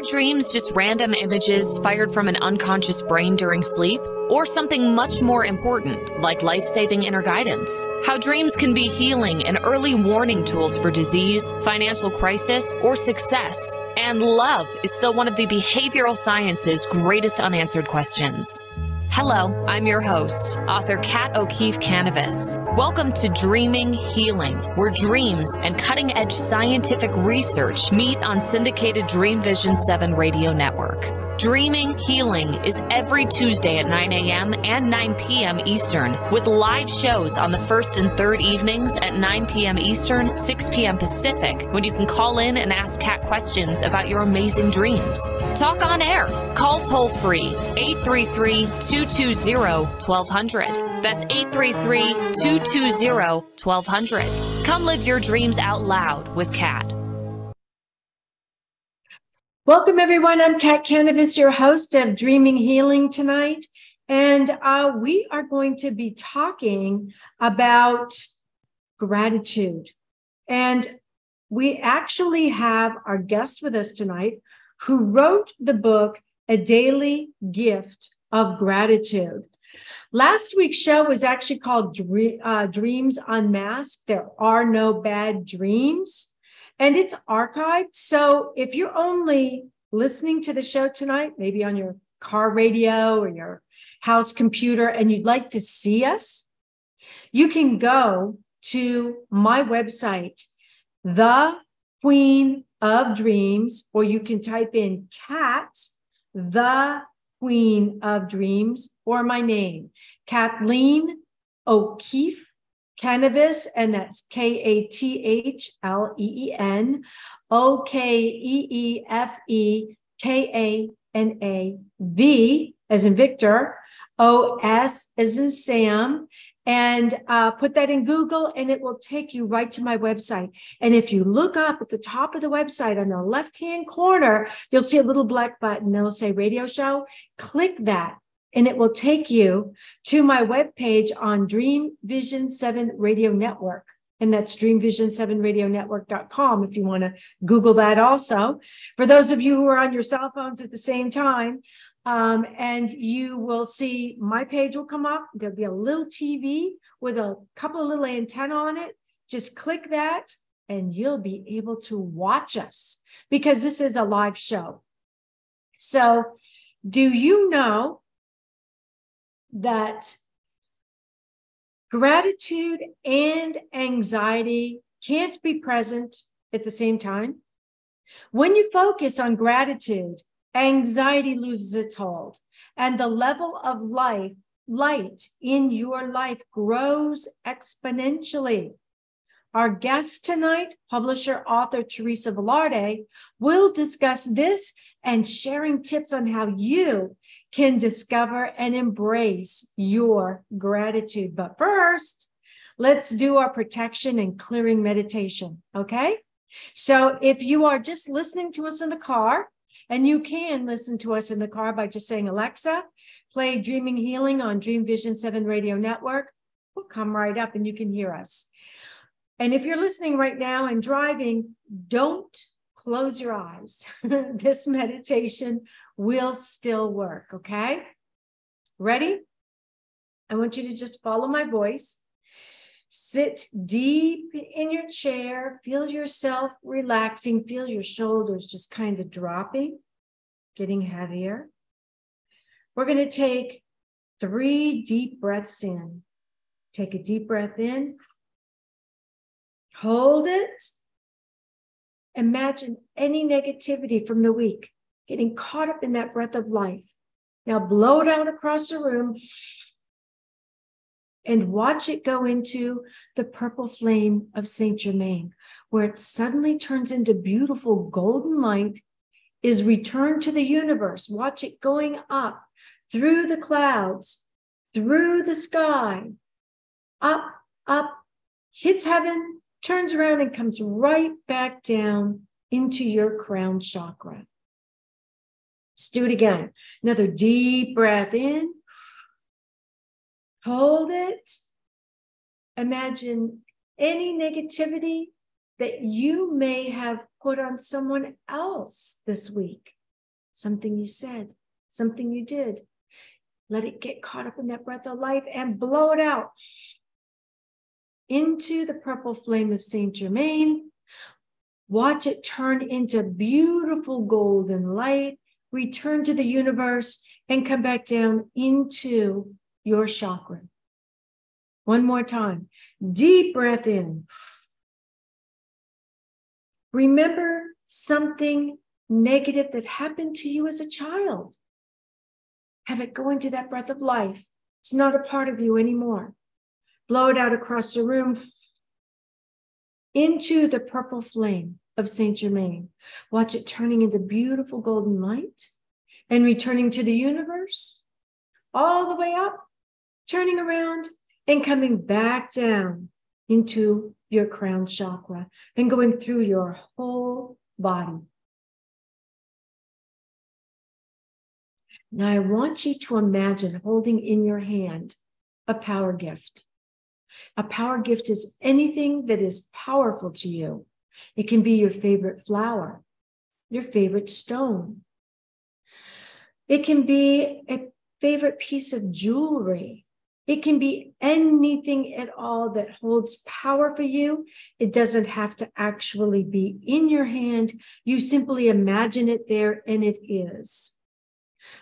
Are dreams just random images fired from an unconscious brain during sleep? Or something much more important, like life saving inner guidance? How dreams can be healing and early warning tools for disease, financial crisis, or success. And love is still one of the behavioral science's greatest unanswered questions. Hello, I'm your host, author Kat O'Keefe Kanavos. Welcome to Dreaming Healing, where dreams and cutting edge scientific research meet on syndicated Dream Vision 7 radio network. Dreaming Healing is every Tuesday at 9 a.m. and 9 p.m. Eastern, with live shows on the first and third evenings at 9 p.m. Eastern, 6 p.m. Pacific, when you can call in and ask Kat questions about your amazing dreams. Talk on air. Call toll free 833 220 1200. That's 833 220 1200. Come live your dreams out loud with Kat. Welcome, everyone. I'm Kat Kanavos, your host of Dreaming Healing tonight. And uh, we are going to be talking about gratitude. And we actually have our guest with us tonight who wrote the book, A Daily Gift of Gratitude. Last week's show was actually called uh, Dreams Unmasked. There are no bad dreams and it's archived. So if you're only listening to the show tonight, maybe on your car radio or your house computer, and you'd like to see us, you can go to my website, The Queen of Dreams, or you can type in Kat, The Queen of Dreams, or my name, Kathleen O'Keefe Kanavos, and that's K A T H L E E N O K E E F E K A N A V as in Victor, O S as in Sam, and uh, put that in Google, and it will take you right to my website. And if you look up at the top of the website on the left hand corner, you'll see a little black button. It'll say radio show. Click that and it will take you to my webpage on Dream Vision 7 Radio Network. And that's dreamvision7radionetwork.com if you want to Google that also. For those of you who are on your cell phones at the same time, um, and you will see my page will come up. There'll be a little TV with a couple of little antenna on it. Just click that and you'll be able to watch us because this is a live show. So, do you know that gratitude and anxiety can't be present at the same time. When you focus on gratitude, anxiety loses its hold and the level of life light in your life grows exponentially. Our guest tonight, publisher author Teresa Velarde, will discuss this and sharing tips on how you can discover and embrace your gratitude. But first, let's do our protection and clearing meditation. Okay. So if you are just listening to us in the car, and you can listen to us in the car by just saying, Alexa, play Dreaming Healing on Dream Vision 7 Radio Network, we'll come right up and you can hear us. And if you're listening right now and driving, don't close your eyes. this meditation will still work. Okay. Ready? I want you to just follow my voice. Sit deep in your chair. Feel yourself relaxing. Feel your shoulders just kind of dropping, getting heavier. We're going to take three deep breaths in. Take a deep breath in. Hold it. Imagine any negativity from the week getting caught up in that breath of life. Now blow it out across the room and watch it go into the purple flame of Saint Germain, where it suddenly turns into beautiful golden light, is returned to the universe. Watch it going up through the clouds, through the sky, up, up, hits heaven, turns around and comes right back down into your crown chakra. Let's do it again. Another deep breath in. Hold it. Imagine any negativity that you may have put on someone else this week. something you said, something you did. Let it get caught up in that breath of life and blow it out into the purple flame of Saint Germain. Watch it turn into beautiful golden light, return to the universe, and come back down into your chakra. One more time. Deep breath in. Remember something negative that happened to you as a child. Have it go into that breath of life. It's not a part of you anymore. Blow it out across the room into the purple flame of Saint Germain. Watch it turning into beautiful golden light and returning to the universe all the way up, turning around and coming back down into your crown chakra and going through your whole body. Now, I want you to imagine holding in your hand a power gift. A power gift is anything that is powerful to you. It can be your favorite flower, your favorite stone. It can be a favorite piece of jewelry, it can be anything at all that holds power for you. It doesn't have to actually be in your hand. You simply imagine it there, and it is.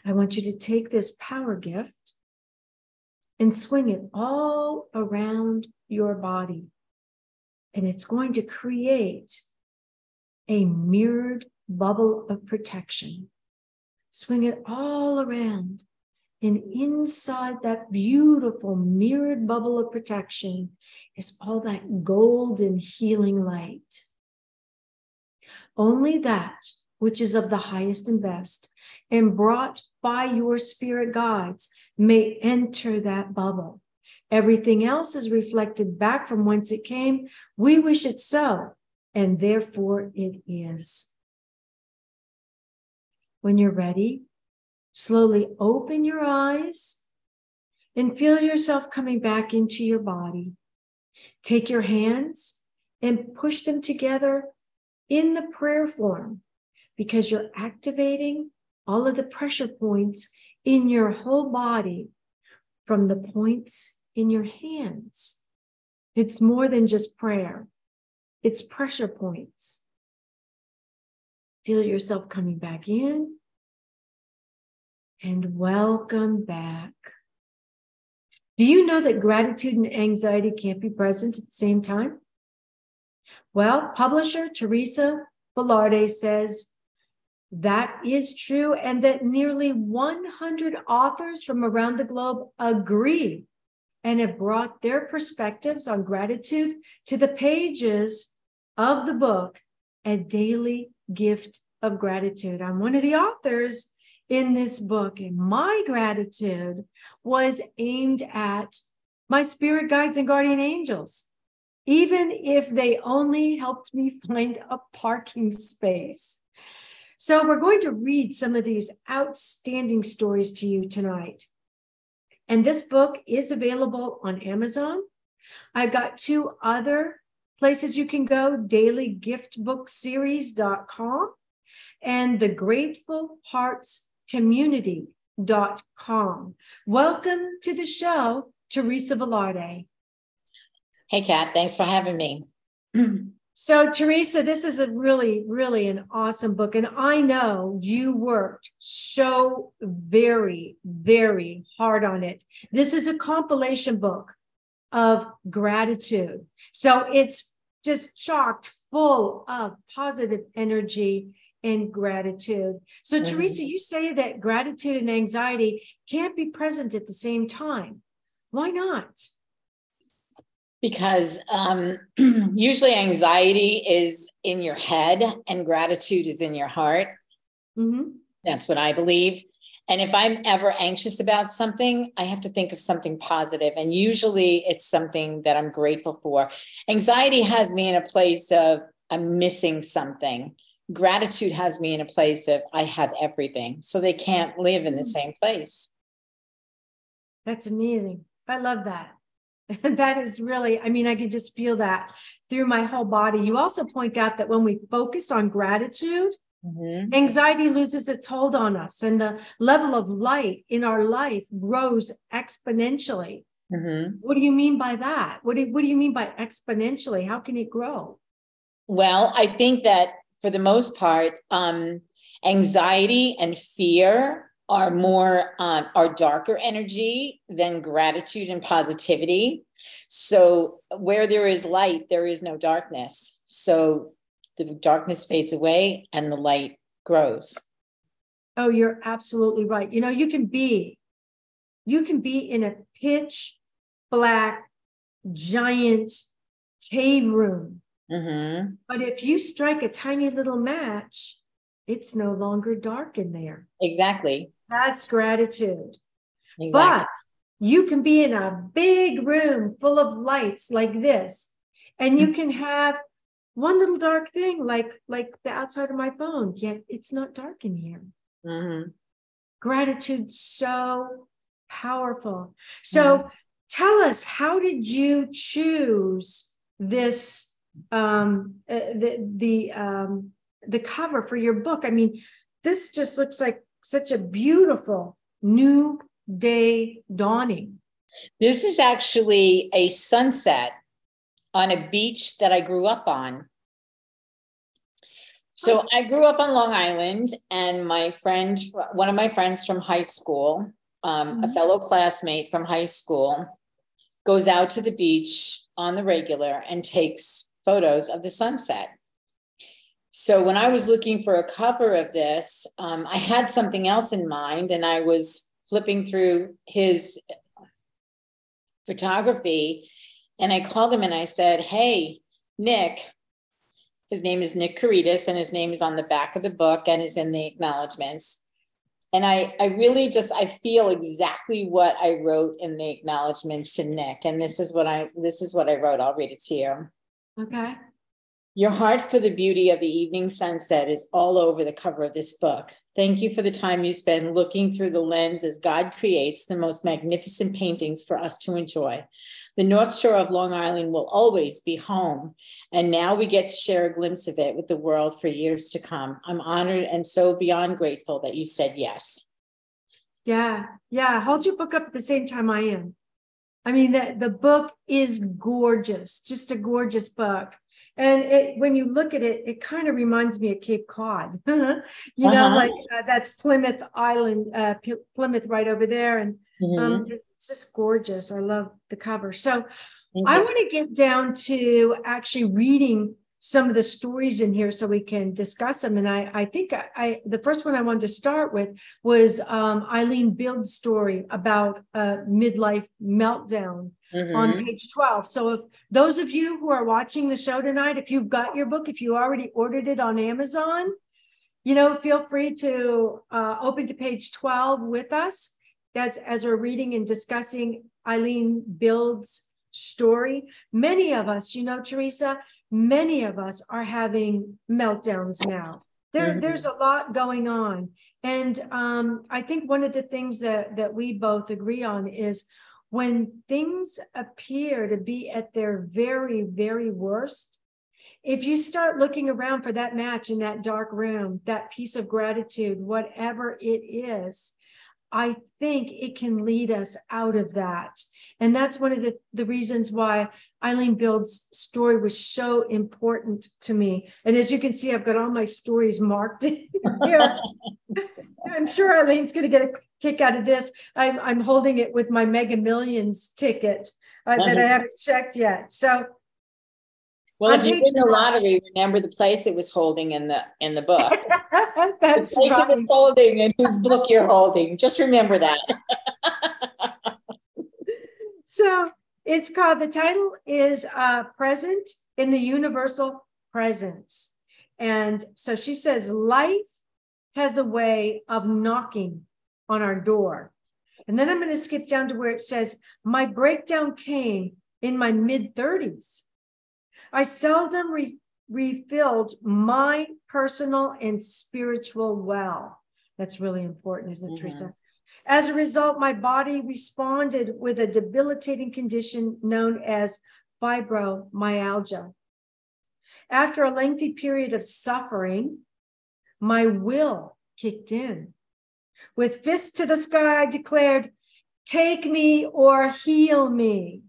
I want you to take this power gift and swing it all around your body. And it's going to create a mirrored bubble of protection. Swing it all around and inside that beautiful mirrored bubble of protection is all that golden healing light. Only that which is of the highest and best and brought by your spirit guides may enter that bubble. Everything else is reflected back from whence it came. We wish it so, and therefore it is. When you're ready, Slowly open your eyes and feel yourself coming back into your body. Take your hands and push them together in the prayer form because you're activating all of the pressure points in your whole body from the points in your hands. It's more than just prayer, it's pressure points. Feel yourself coming back in and welcome back. Do you know that gratitude and anxiety can't be present at the same time? Well, publisher Teresa Velarde says that is true, and that nearly 100 authors from around the globe agree and have brought their perspectives on gratitude to the pages of the book, A Daily Gift of Gratitude. I'm one of the authors in this book. And my gratitude was aimed at my spirit guides and guardian angels, even if they only helped me find a parking space. So, we're going to read some of these outstanding stories to you tonight. And this book is available on Amazon. I've got two other places you can go dailygiftbookseries.com and the Grateful Hearts community.com. Welcome to the show, Teresa Velarde. Hey, Kat, thanks for having me. so, Teresa, this is a really, really an awesome book. And I know you worked so very, very hard on it. This is a compilation book of gratitude. So, it's just chocked full of positive energy and gratitude. So, mm-hmm. Teresa, you say that gratitude and anxiety can't be present at the same time. Why not? Because um, usually anxiety is in your head and gratitude is in your heart. Mm-hmm. That's what I believe. And if I'm ever anxious about something, I have to think of something positive. And usually it's something that I'm grateful for. Anxiety has me in a place of I'm missing something gratitude has me in a place of I have everything. So they can't live in the mm. same place. That's amazing. I love that. that is really, I mean, I can just feel that through my whole body. You also point out that when we focus on gratitude, Mm-hmm. Anxiety loses its hold on us, and the level of light in our life grows exponentially. Mm-hmm. What do you mean by that? What do, what do you mean by exponentially? How can it grow? Well, I think that for the most part, um, anxiety and fear are more um, are darker energy than gratitude and positivity. So where there is light, there is no darkness. So the darkness fades away and the light grows. Oh, you're absolutely right. You know, you can be, you can be in a pitch black giant cave room. Mm-hmm. But if you strike a tiny little match, it's no longer dark in there. Exactly. That's gratitude. Exactly. But you can be in a big room full of lights like this, and you mm-hmm. can have one little dark thing like like the outside of my phone yet it's not dark in here mm-hmm. gratitude so powerful so mm-hmm. tell us how did you choose this um uh, the the um the cover for your book i mean this just looks like such a beautiful new day dawning this is actually a sunset on a beach that I grew up on. So I grew up on Long Island, and my friend, one of my friends from high school, um, mm-hmm. a fellow classmate from high school, goes out to the beach on the regular and takes photos of the sunset. So when I was looking for a cover of this, um, I had something else in mind, and I was flipping through his photography and I called him and I said, Hey, Nick, his name is Nick Caritas, and his name is on the back of the book and is in the acknowledgments. And I, I really just I feel exactly what I wrote in the acknowledgments to Nick. And this is what I this is what I wrote. I'll read it to you. Okay. Your heart for the beauty of the evening sunset is all over the cover of this book. Thank you for the time you spend looking through the lens as God creates the most magnificent paintings for us to enjoy. The North Shore of Long Island will always be home. And now we get to share a glimpse of it with the world for years to come. I'm honored and so beyond grateful that you said yes. Yeah, yeah. Hold your book up at the same time I am. I mean, the, the book is gorgeous, just a gorgeous book. And it, when you look at it, it kind of reminds me of Cape Cod. you know, uh-huh. like uh, that's Plymouth Island, uh, Plymouth right over there. And mm-hmm. um, it's just gorgeous. I love the cover. So I want to get down to actually reading some of the stories in here so we can discuss them. And I, I think I, I the first one I wanted to start with was um, Eileen Bild's story about a midlife meltdown mm-hmm. on page 12. So if those of you who are watching the show tonight, if you've got your book, if you already ordered it on Amazon, you know, feel free to uh, open to page 12 with us. That's as we're reading and discussing Eileen Bild's story. Many of us, you know, Teresa, many of us are having meltdowns now. There, mm-hmm. There's a lot going on. And um, I think one of the things that, that we both agree on is when things appear to be at their very, very worst, if you start looking around for that match in that dark room, that piece of gratitude, whatever it is, I think it can lead us out of that. And that's one of the, the reasons why Eileen Bild's story was so important to me. And as you can see, I've got all my stories marked here. I'm sure Eileen's going to get a kick out of this. I'm, I'm holding it with my Mega Millions ticket uh, that I haven't checked yet. So well, if you win the lottery, remember the place it was holding in the in the book. That's the right. it was holding and whose book you're holding. Just remember that. so it's called the title is uh, Present in the Universal Presence. And so she says, life has a way of knocking on our door. And then I'm going to skip down to where it says, My breakdown came in my mid 30s I seldom re- refilled my personal and spiritual well. That's really important, isn't it, mm-hmm. Teresa? As a result, my body responded with a debilitating condition known as fibromyalgia. After a lengthy period of suffering, my will kicked in. With fists to the sky, I declared, Take me or heal me.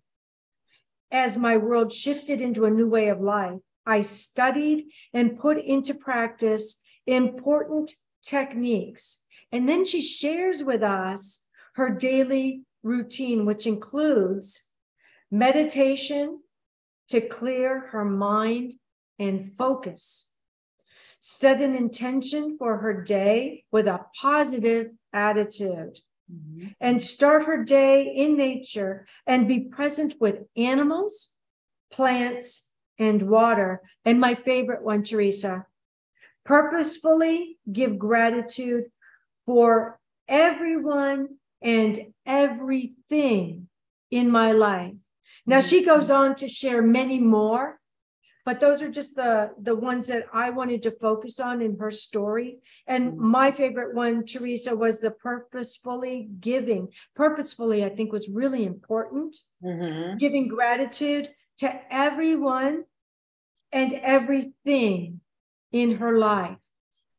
As my world shifted into a new way of life, I studied and put into practice important techniques. And then she shares with us her daily routine, which includes meditation to clear her mind and focus, set an intention for her day with a positive attitude, mm-hmm. and start her day in nature and be present with animals, plants, and water. And my favorite one, Teresa, purposefully give gratitude for everyone and everything in my life. Now, she goes mm-hmm. on to share many more, but those are just the, the ones that I wanted to focus on in her story. And mm-hmm. my favorite one, Teresa, was the purposefully giving. Purposefully, I think, was really important. Mm-hmm. Giving gratitude to everyone and everything in her life.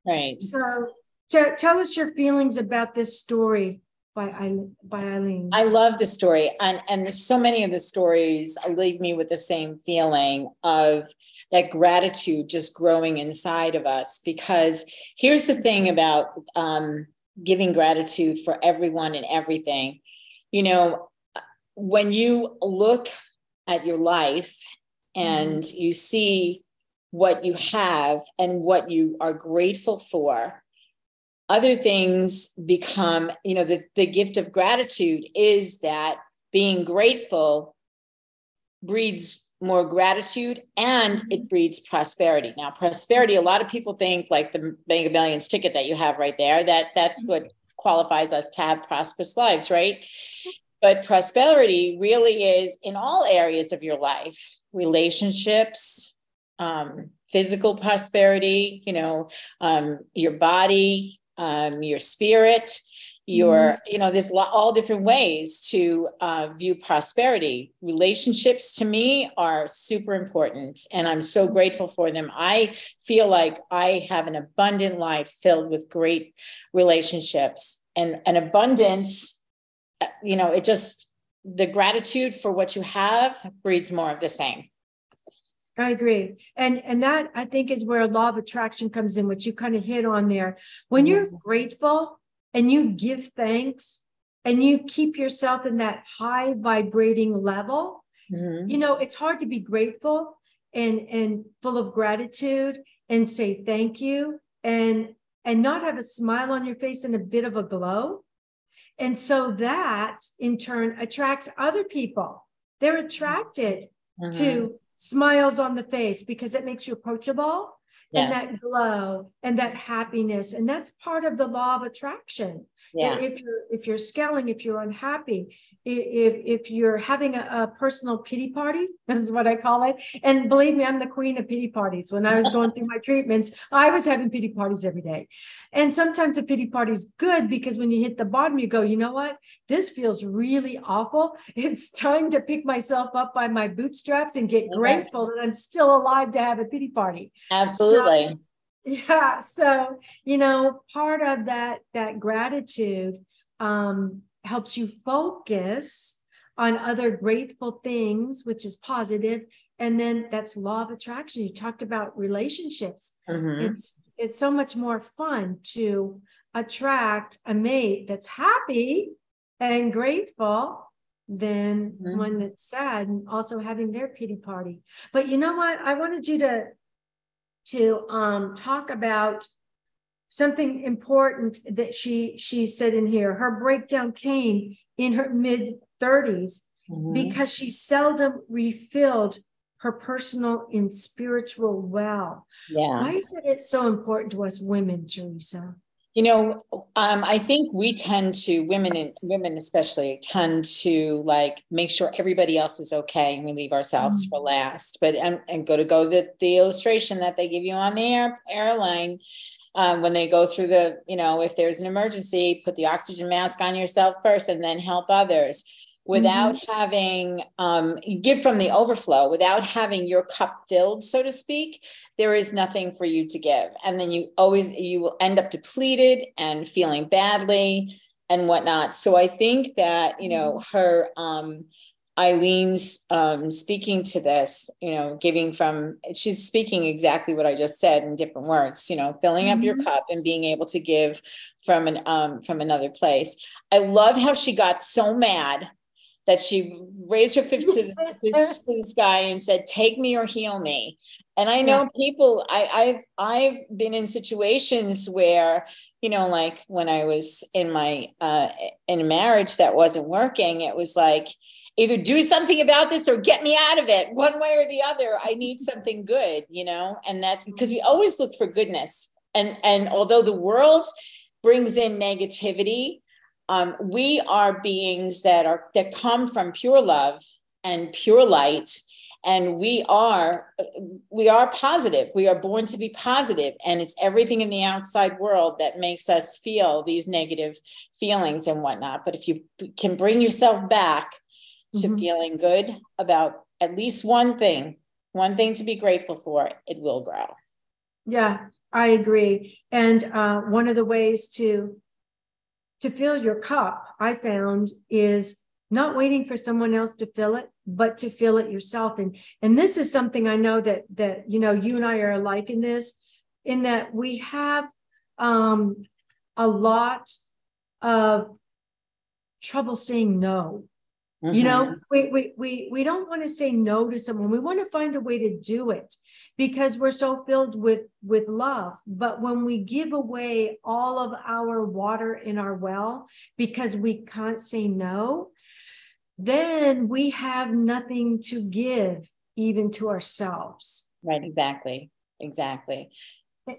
Right. So, t- tell us your feelings about this story by Eileen, by Eileen. I love the story, and and so many of the stories leave me with the same feeling of that gratitude just growing inside of us. Because here's the thing about um, giving gratitude for everyone and everything. You know, when you look at your life and mm-hmm. you see what you have and what you are grateful for other things become you know the, the gift of gratitude is that being grateful breeds more gratitude and mm-hmm. it breeds prosperity now prosperity a lot of people think like the mega millions ticket that you have right there that that's mm-hmm. what qualifies us to have prosperous lives right but prosperity really is in all areas of your life relationships um, physical prosperity you know um, your body um, your spirit your mm-hmm. you know there's all different ways to uh, view prosperity. Relationships to me are super important and i'm so grateful for them. I feel like i have an abundant life filled with great relationships and an abundance uh, you know it just the gratitude for what you have breeds more of the same I agree. And and that I think is where law of attraction comes in, which you kind of hit on there. When mm-hmm. you're grateful and you give thanks and you keep yourself in that high vibrating level, mm-hmm. you know, it's hard to be grateful and and full of gratitude and say thank you and and not have a smile on your face and a bit of a glow. And so that in turn attracts other people. They're attracted mm-hmm. to smiles on the face because it makes you approachable yes. and that glow and that happiness and that's part of the law of attraction yeah. if you're if you're scaling if you're unhappy if if you're having a, a, personal pity party this is what i call it. And believe me i'm the queen of pity parties. When i was going through my treatments i was having pity parties every day. And sometimes a pity party is good because when you hit the bottom you go you know what? This feels really awful. It's time to pick myself up by my bootstraps and get grateful that i'm still alive to have a pity party. Absolutely. so, yeah so you know part of that that gratitude um helps you focus on other grateful things, which is. And then that's law of attraction. You talked about relationships. Mm-hmm. It's it's so much more fun to attract a mate that's happy and grateful than mm-hmm. one that's sad and also having their pity party. But you know what? I wanted you to to um, talk about something important that she she said in here. Her breakdown came in her mid 30s mm-hmm. because she seldom refilled her personal and spiritual well. Yeah. Why is it so important to us women teresa you know um, i think we tend to women and women especially tend to like make sure everybody else is okay and we leave ourselves mm-hmm. for last but and, and go to go the, the illustration that they give you on the air, airline um, when they go through the, you know, if there's an emergency, put the oxygen mask on yourself first and then help others. Without mm-hmm. having um, give from the overflow without having your cup filled so to speak there is nothing for you to give and then you always you will end up depleted and feeling badly and whatnot so i think that you know mm-hmm. her um, Eileen's um, speaking to this, you know, giving from, she's speaking exactly what I just said in different words, you know, filling mm-hmm. up your mm-hmm. cup and being able to give from an um, from another place. I love how she got so mad that she raised her fist to, the, to the sky and said, "Take me or heal me." And I know yeah. people. I, I've I've been in situations where you know, like when I was in my uh, in a marriage that wasn't working, it was like either do something about this or get me out of it one way or the other i need something good you know and that because we always look for goodness and and although the world brings in negativity um, we are beings that are that come from pure love and pure light and we are we are positive we are born to be positive and it's everything in the outside world that makes us feel these negative feelings and whatnot but if you can bring yourself back to mm-hmm. feeling good about at least one thing, one thing to be grateful for, it will grow. Yes, I agree. And uh, one of the ways to to fill your cup, I found, is not waiting for someone else to fill it, but to fill it yourself. And and this is something I know that that you know you and I are alike in this, in that we have um, a lot of trouble saying no Mm-hmm. You know, mm-hmm. we, we we we don't want to say no to someone. We want to find a way to do it because we're so filled with with love. But when we give away all of our water in our well because we can't say no, then we have nothing to give even to ourselves. Right, exactly. Exactly.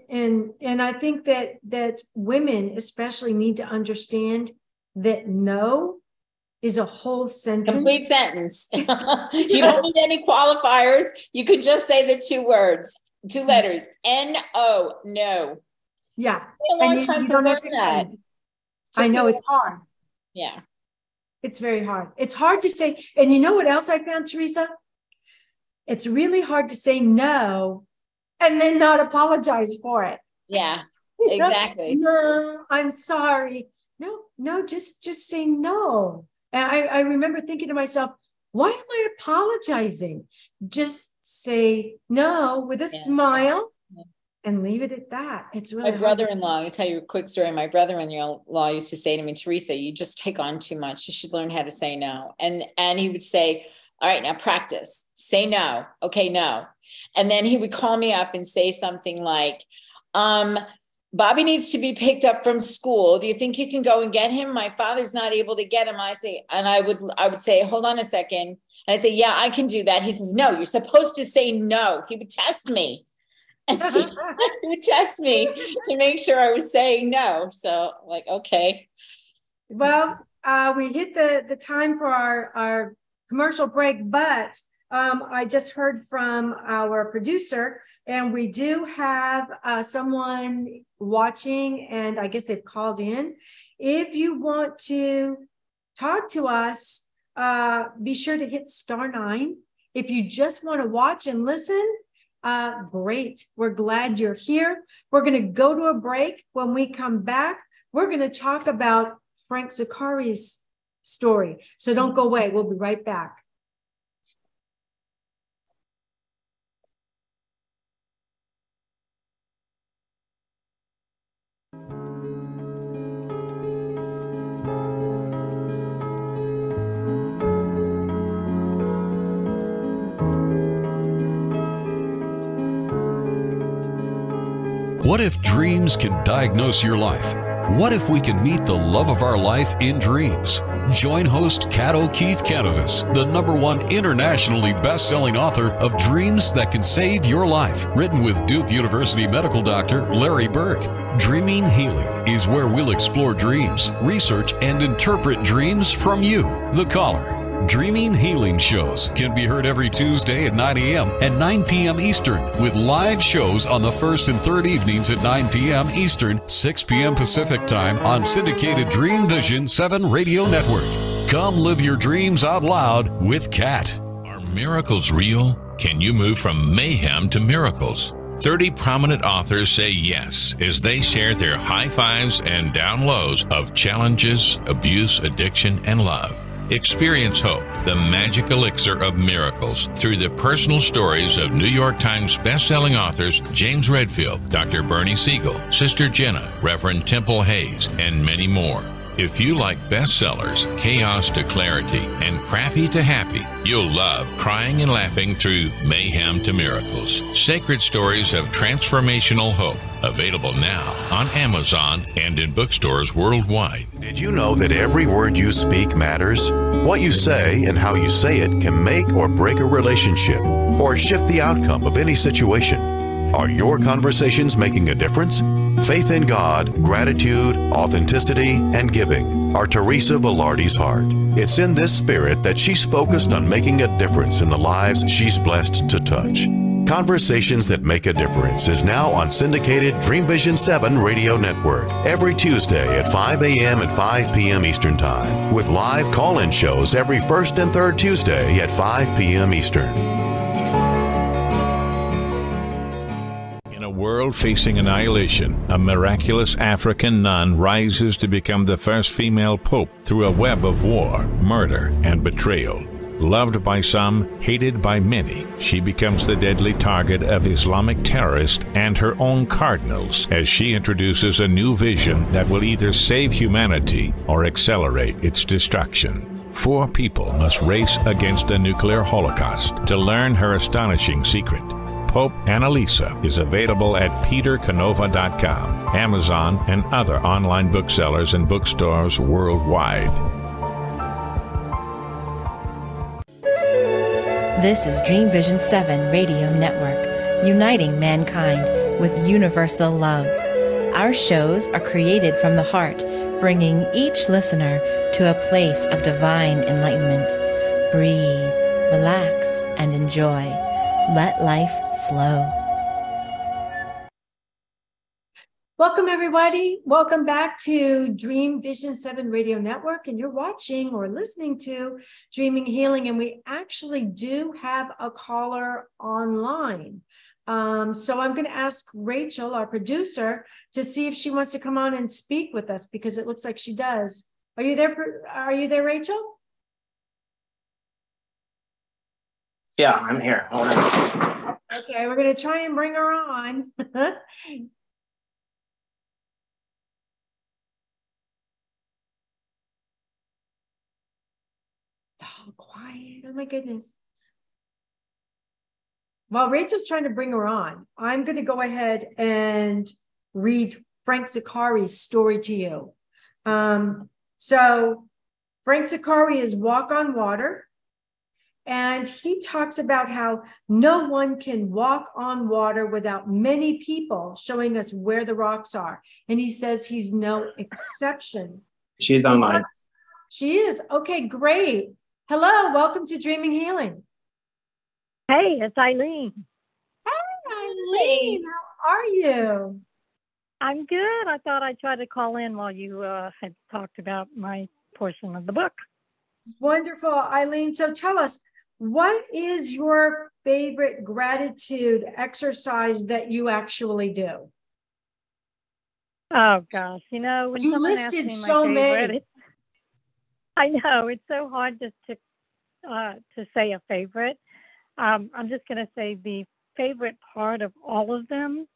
And and I think that that women especially need to understand that no is a whole sentence. Complete sentence. you don't need any qualifiers. You could just say the two words, two mm-hmm. letters. N O. No. Yeah. a long you, time you to learn that. I know it's hard. Yeah. It's very hard. It's hard to say. And you know what else I found, Teresa? It's really hard to say no and then not apologize for it. Yeah, exactly. no, I'm sorry. No, no, just just say no. And I, I remember thinking to myself, why am I apologizing? Just say no with a yeah. smile and leave it at that. It's really my brother-in-law. I'll tell you a quick story. My brother-in-law used to say to me, Teresa, you just take on too much. You should learn how to say no. And and he would say, All right, now practice. Say no. Okay, no. And then he would call me up and say something like, um, Bobby needs to be picked up from school. Do you think you can go and get him? My father's not able to get him. I say, and I would, I would say, hold on a second. And I say, yeah, I can do that. He says, no, you're supposed to say no. He would test me. And he would test me to make sure I was saying no. So like, okay. Well, uh, we hit the, the time for our, our commercial break, but um, I just heard from our producer and we do have uh, someone watching, and I guess they've called in. If you want to talk to us, uh, be sure to hit star nine. If you just want to watch and listen, uh, great. We're glad you're here. We're going to go to a break. When we come back, we're going to talk about Frank Zaccari's story. So don't go away. We'll be right back. What if dreams can diagnose your life? What if we can meet the love of our life in dreams? Join host Kat O'Keefe Kanavos, the number one internationally best-selling author of Dreams That Can Save Your Life, written with Duke University medical doctor Larry Burke. Dreaming Healing is where we'll explore dreams, research, and interpret dreams from you, the caller. Dreaming Healing shows can be heard every Tuesday at 9 a.m. and 9 p.m. Eastern, with live shows on the first and third evenings at 9 p.m. Eastern, 6 p.m. Pacific Time on syndicated Dream Vision 7 Radio Network. Come live your dreams out loud with Kat. Are miracles real? Can you move from mayhem to miracles? 30 prominent authors say yes as they share their high fives and down lows of challenges, abuse, addiction, and love. Experience hope, the magic elixir of miracles, through the personal stories of New York Times bestselling authors James Redfield, Dr. Bernie Siegel, Sister Jenna, Reverend Temple Hayes, and many more. If you like bestsellers, chaos to clarity, and crappy to happy, you'll love crying and laughing through mayhem to miracles. Sacred stories of transformational hope. Available now on Amazon and in bookstores worldwide. Did you know that every word you speak matters? What you say and how you say it can make or break a relationship or shift the outcome of any situation. Are your conversations making a difference? Faith in God, gratitude, authenticity, and giving are Teresa Velarde's heart. It's in this spirit that she's focused on making a difference in the lives she's blessed to touch. Conversations That Make a Difference is now on syndicated Dream Vision 7 radio network every Tuesday at 5 a.m. and 5 p.m. Eastern Time, with live call in shows every first and third Tuesday at 5 p.m. Eastern. World facing annihilation, a miraculous African nun rises to become the first female pope through a web of war, murder, and betrayal. Loved by some, hated by many, she becomes the deadly target of Islamic terrorists and her own cardinals as she introduces a new vision that will either save humanity or accelerate its destruction. Four people must race against a nuclear holocaust to learn her astonishing secret. Pope Annalisa is available at petercanova.com, Amazon, and other online booksellers and bookstores worldwide. This is Dream Vision 7 Radio Network, uniting mankind with universal love. Our shows are created from the heart, bringing each listener to a place of divine enlightenment. Breathe, relax, and enjoy. Let life flow. Welcome, everybody. Welcome back to Dream Vision 7 Radio Network. And you're watching or listening to Dreaming Healing. And we actually do have a caller online. Um, so I'm going to ask Rachel, our producer, to see if she wants to come on and speak with us because it looks like she does. Are you there? Are you there, Rachel? Yeah, I'm here. Okay, we're going to try and bring her on. quiet. Oh, my goodness. While Rachel's trying to bring her on, I'm going to go ahead and read Frank Zaccari's story to you. Um, so, Frank Zaccari is Walk on Water. And he talks about how no one can walk on water without many people showing us where the rocks are. And he says he's no exception. She's online. She is. Okay, great. Hello, welcome to Dreaming Healing. Hey, it's Eileen. Hey, Eileen. How are you? I'm good. I thought I'd try to call in while you uh, had talked about my portion of the book. Wonderful, Eileen. So tell us, what is your favorite gratitude exercise that you actually do? Oh gosh, you know when you listed so many. I know it's so hard just to uh, to say a favorite. Um, I'm just going to say the favorite part of all of them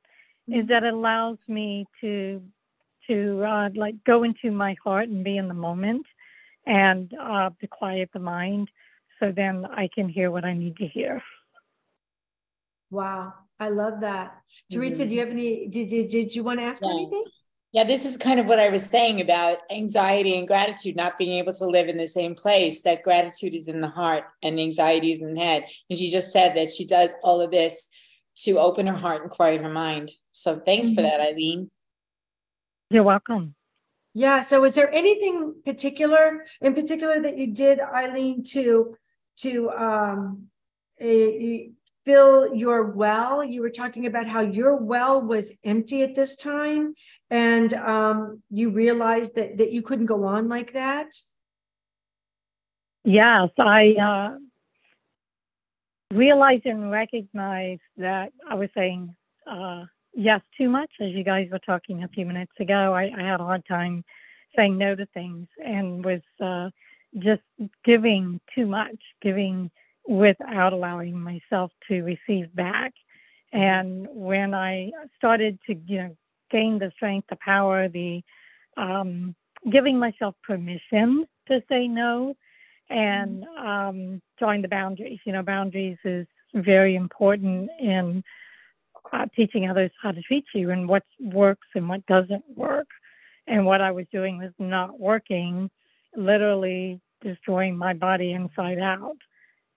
mm-hmm. is that it allows me to to uh, like go into my heart and be in the moment and uh, to quiet the mind so then I can hear what I need to hear. Wow, I love that. Teresa, mm-hmm. do you have any? Did, did, did you want to ask yeah. anything? Yeah, this is kind of what I was saying about anxiety and gratitude, not being able to live in the same place. That gratitude is in the heart and anxiety is in the head. And she just said that she does all of this to open her heart and quiet her mind. So thanks mm-hmm. for that, Eileen. You're welcome. Yeah. So, is there anything particular, in particular, that you did, Eileen, to to um, a, fill your well. You were talking about how your well was empty at this time, and um, you realized that that you couldn't go on like that. yes, I uh, realize and recognized that I was saying uh, yes too much, as you guys were talking a few minutes ago. I, I had a hard time saying no to things and was uh, just giving too much, giving without allowing myself to receive back. And when I started to, you know, gain the strength, the power, the um, giving myself permission to say no, and um, drawing the boundaries. You know, boundaries is very important in uh, teaching others how to treat you and what works and what doesn't work. And what I was doing was not working, literally destroying my body inside out.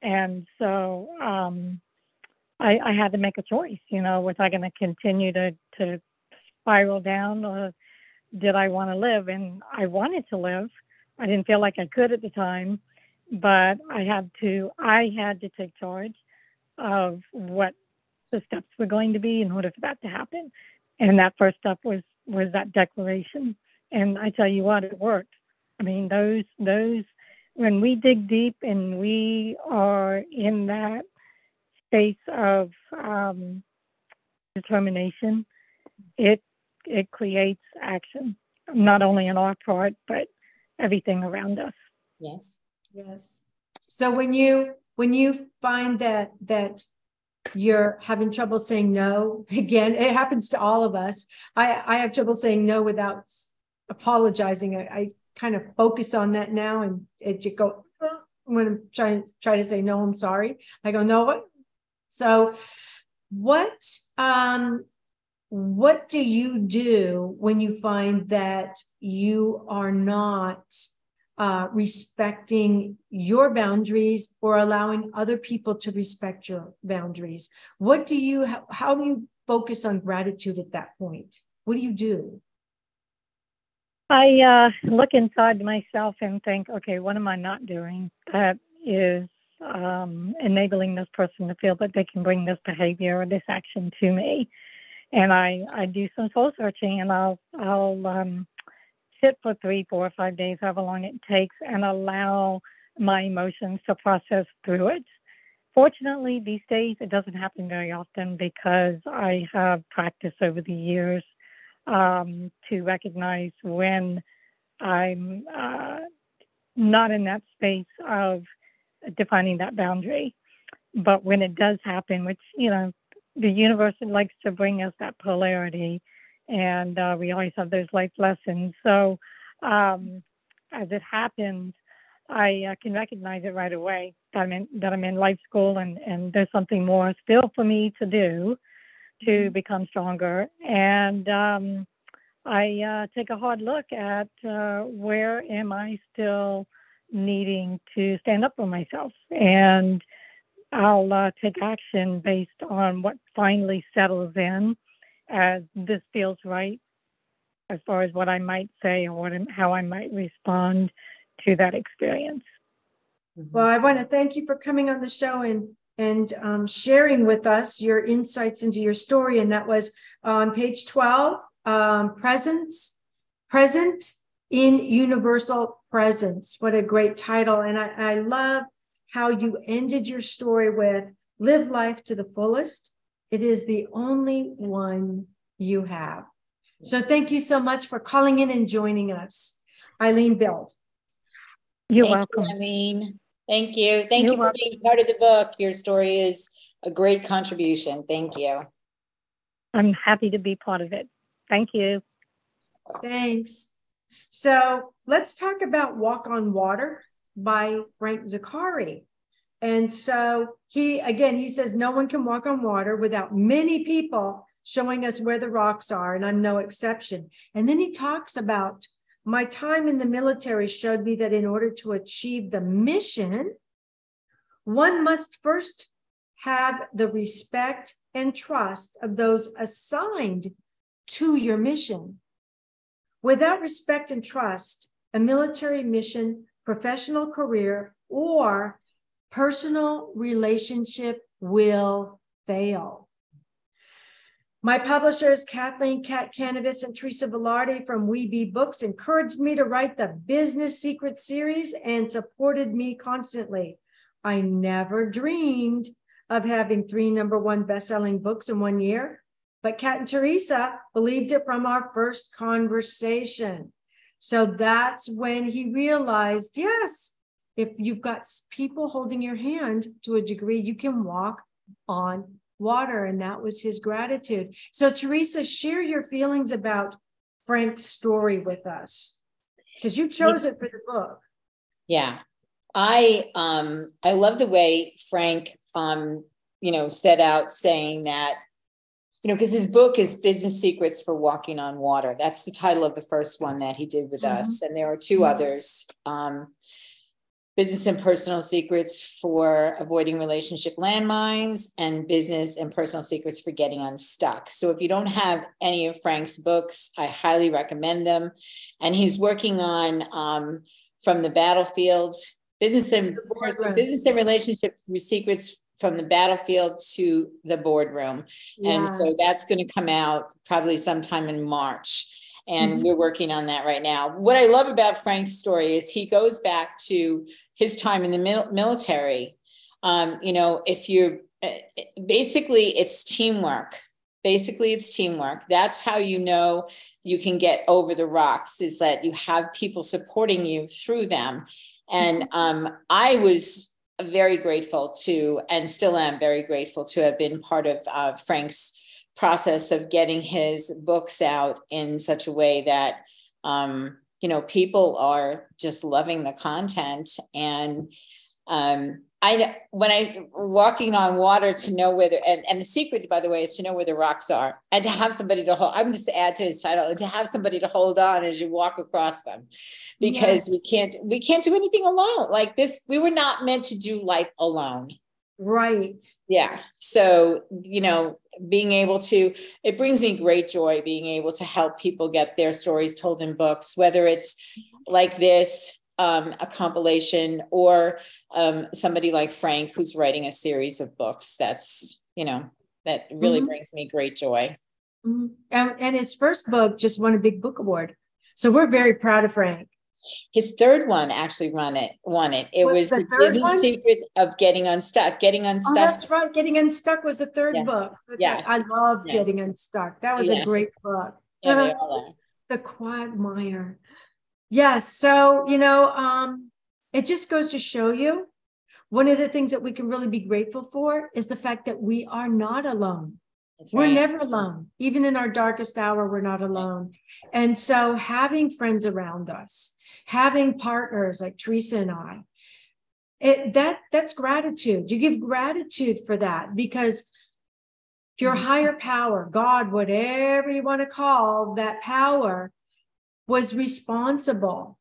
And so um, I, I had to make a choice. You know, was I going to continue to to spiral down, or did I want to live? And I wanted to live. I didn't feel like I could at the time, but I had to. I had to take charge of what the steps were going to be in order for that to happen. And that first step was was that declaration. And I tell you what, it worked. I mean, those those when we dig deep and we are in that space of um, determination, it it creates action, not only in our part, but everything around us. Yes. Yes. So when you when you find that that you're having trouble saying no again it happens to all of us i i have trouble saying no without apologizing i, I kind of focus on that now and it just go when i'm trying to try to say no i'm sorry i go no what? So what um what do you do when you find that you are not uh, respecting your boundaries or allowing other people to respect your boundaries? What do you how, how do you focus on gratitude at that point? What do you do i uh, look inside myself and think okay what am i not doing that is um, enabling this person to feel that they can bring this behavior or this action to me and i i do some soul searching and i'll i'll um, sit for three, four, or five days, however long it takes, and allow my emotions to process through it. Fortunately, these days it doesn't happen very often because I have practiced over the years um, to recognize when I'm uh, not in that space of defining that boundary. But when it does happen, which, you know, the universe likes to bring us that polarity, and uh, we always have those life lessons. So um, as it happens, I uh, can recognize it right away that I'm in that I'm in life school, and and there's something more still for me to do to mm-hmm. become stronger. And um, I uh, take a hard look at uh, where am I still needing to stand up for myself, and I'll uh, take action based on what finally settles in as this feels right as far as what I might say or what, how I might respond to that experience. Well, I want to thank you for coming on the show and and um, sharing with us your insights into your story. And that was on page 12, um, presence, present in universal presence. What a great title. And I, I love how you ended your story with live life to the fullest it is the only one you have. So thank you so much for calling in and joining us. Eileen Bild. You're Thank welcome. You, Eileen. Thank you. Thank You're you for welcome. being part of the book. Your story is a great contribution. Thank you. I'm happy to be part of it. Thank you. Thanks. So let's talk about Walk on Water by Frank Zaccari. And so he, again, he says, no one can walk on water without many people showing us where the rocks are, and I'm no exception. And then he talks about my time in the military showed me that in order to achieve the mission, one must first have the respect and trust of those assigned to your mission. Without respect and trust, a military mission, professional career, or personal relationship will fail. My publishers, Kathleen Kat Kanavos and Teresa Velarde from We Be Books, encouraged me to write the Business Secret series and supported me constantly. I never dreamed of having three number one best-selling books in one year, but Kat and Teresa believed it from our first conversation. So that's when he realized, yes, if you've got people holding your hand to a degree, you can walk on water. And that was his gratitude. So, Teresa, share your feelings about Frank's story with us because you chose it for the book. Yeah. I um I love the way Frank um you know set out saying that you know, because his book is Business Secrets for Walking on Water. That's the title of the first one that he did with mm-hmm. us. And there are 2 mm-hmm. others um, Business and Personal Secrets for Avoiding Relationship Landmines, and Business and Personal Secrets for Getting Unstuck. So if you don't have any of Frank's books, I highly recommend them. And he's working on um, From the Battlefield. Business and business and relationship secrets from the battlefield to the boardroom. Yeah. And so that's going to come out probably sometime in March. And mm-hmm. we're working on that right now. What I love about Frank's story is he goes back to his time in the mil- military. Um, you know, if you're basically, it's teamwork. Basically, it's teamwork. That's how you know you can get over the rocks, is that you have people supporting you through them. And mm-hmm. um, I was very grateful to, and still am very grateful to have been part of uh, Frank's process of getting his books out in such a way that, um, you know, people are just loving the content. And um, I when I walking on water to know where the and, and the secret, by the way, is to know where the rocks are and to have somebody to hold. I'm just to add to his title and to have somebody to hold on as you walk across them, because we can't we can't do anything alone. Like this, we were not meant to do life alone. Right. Yeah. So you know, being able to it brings me great joy being able to help people get their stories told in books, whether it's like this um, a compilation or um, somebody like Frank who's writing a series of books. That's, you know, that really mm-hmm. brings me great joy. Mm-hmm. And, and his first book just won a big book award. So we're very proud of Frank. His third one actually won it. Won it. It What's was the, the business one? secrets of getting unstuck. Getting oh, unstuck. Oh, that's right. Getting unstuck was the third yeah. book. Yeah, I loved yeah. Getting Unstuck. That was yeah. a great book. Yeah, are. The Quagmire. Yes. So, you know, um, it just goes to show you one of the things that we can really be grateful for is the fact that we are not alone. That's we're right. never alone. Even in our darkest hour, we're not alone. And so having friends around us, having partners like Teresa and I, it, that that's gratitude. You give gratitude for that because your mm-hmm. higher power, God, whatever you want to call that power, was responsible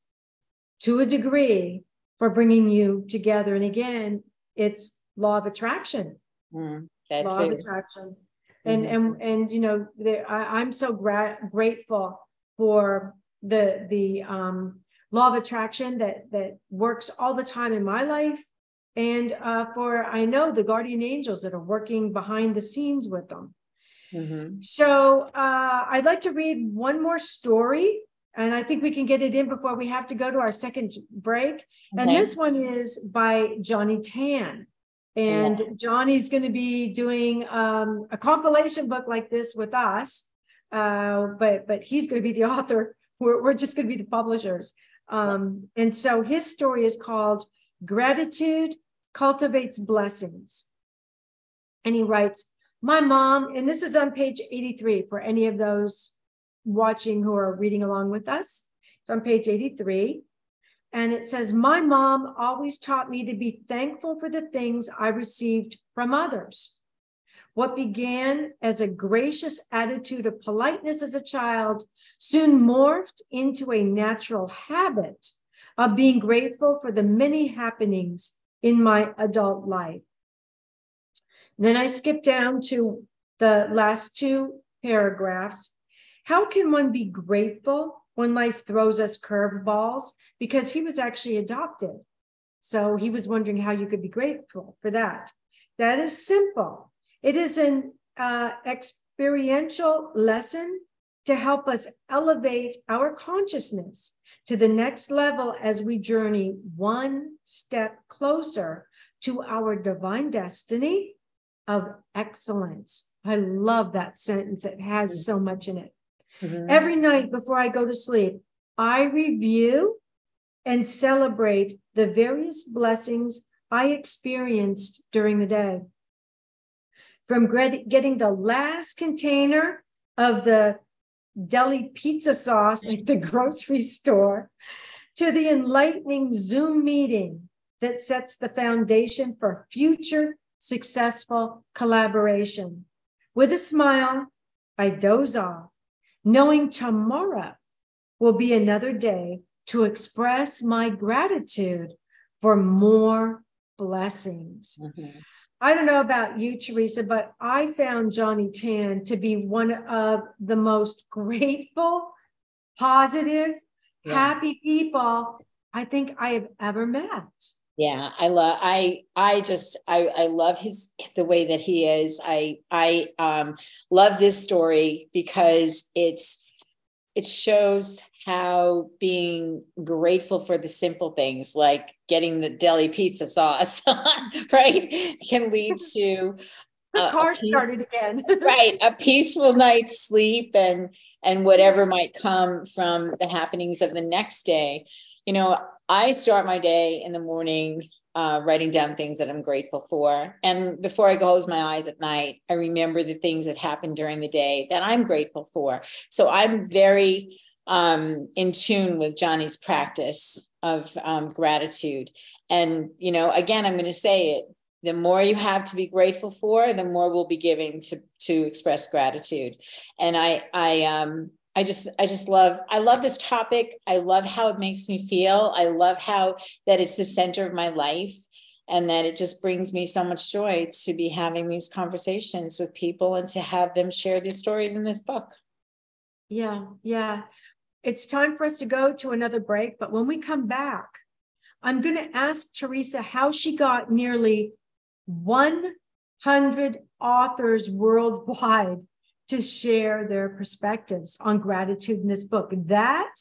to a degree for bringing you together. And again, it's law of attraction. Mm, law too. of attraction. And mm-hmm. and and you know, I, am so gra- grateful for the the um, law of attraction that that works all the time in my life, and uh, for I know the guardian angels that are working behind the scenes with them. Mm-hmm. So uh, I'd like to read one more story and I think we can get it in before we have to go to our second break. Okay. And this one is by Johnny Tan. And yeah. Johnny's going to be doing um, a compilation book like this with us, uh, but but he's going to be the author. We're, we're just going to be the publishers. Um, and so his story is called Gratitude Cultivates Blessings. And he writes, My mom, and this is on page 83 for any of those watching who are reading along with us. It's on page 83. And it says, My mom always taught me to be thankful for the things I received from others. What began as a gracious attitude of politeness as a child soon morphed into a natural habit of being grateful for the many happenings in my adult life. Then I skip down to the last two paragraphs how can one be grateful when life throws us curveballs? Because he was actually adopted. So he was wondering how you could be grateful for that. That is simple. It is an uh, experiential lesson to help us elevate our consciousness to the next level as we journey one step closer to our divine destiny of excellence. I love that sentence. It has so much in it. Mm-hmm. Every night before I go to sleep, I review and celebrate the various blessings I experienced during the day. From getting the last container of the deli pizza sauce at the grocery store to the enlightening Zoom meeting that sets the foundation for future successful collaboration. With a smile, I doze off, knowing tomorrow will be another day to express my gratitude for more blessings. Mm-hmm. I don't know about you, Teresa, but I found Johnny Tan to be one of the most grateful, positive, yeah. happy people I think I have ever met. Yeah, I love I I just I I love his the way that he is. I I um love this story because it's it shows how being grateful for the simple things like getting the deli pizza sauce, right, can lead to the car started again. right, a peaceful night's sleep and and whatever might come from the happenings of the next day. You know, I start my day in the morning uh, writing down things that I'm grateful for. And before I close my eyes at night, I remember the things that happened during the day that I'm grateful for. So I'm very um, in tune with Johnny's practice of um, gratitude. And, you know, again, I'm going to say it the more you have to be grateful for, the more we'll be giving to to express gratitude. And I I um I just I just love I love this topic. I love how it makes me feel. I love how that it's the center of my life and that it just brings me so much joy to be having these conversations with people and to have them share these stories in this book. Yeah, yeah. It's time for us to go to another break, but when we come back, I'm going to ask Teresa how she got nearly 100 authors worldwide to share their perspectives on gratitude in this book. That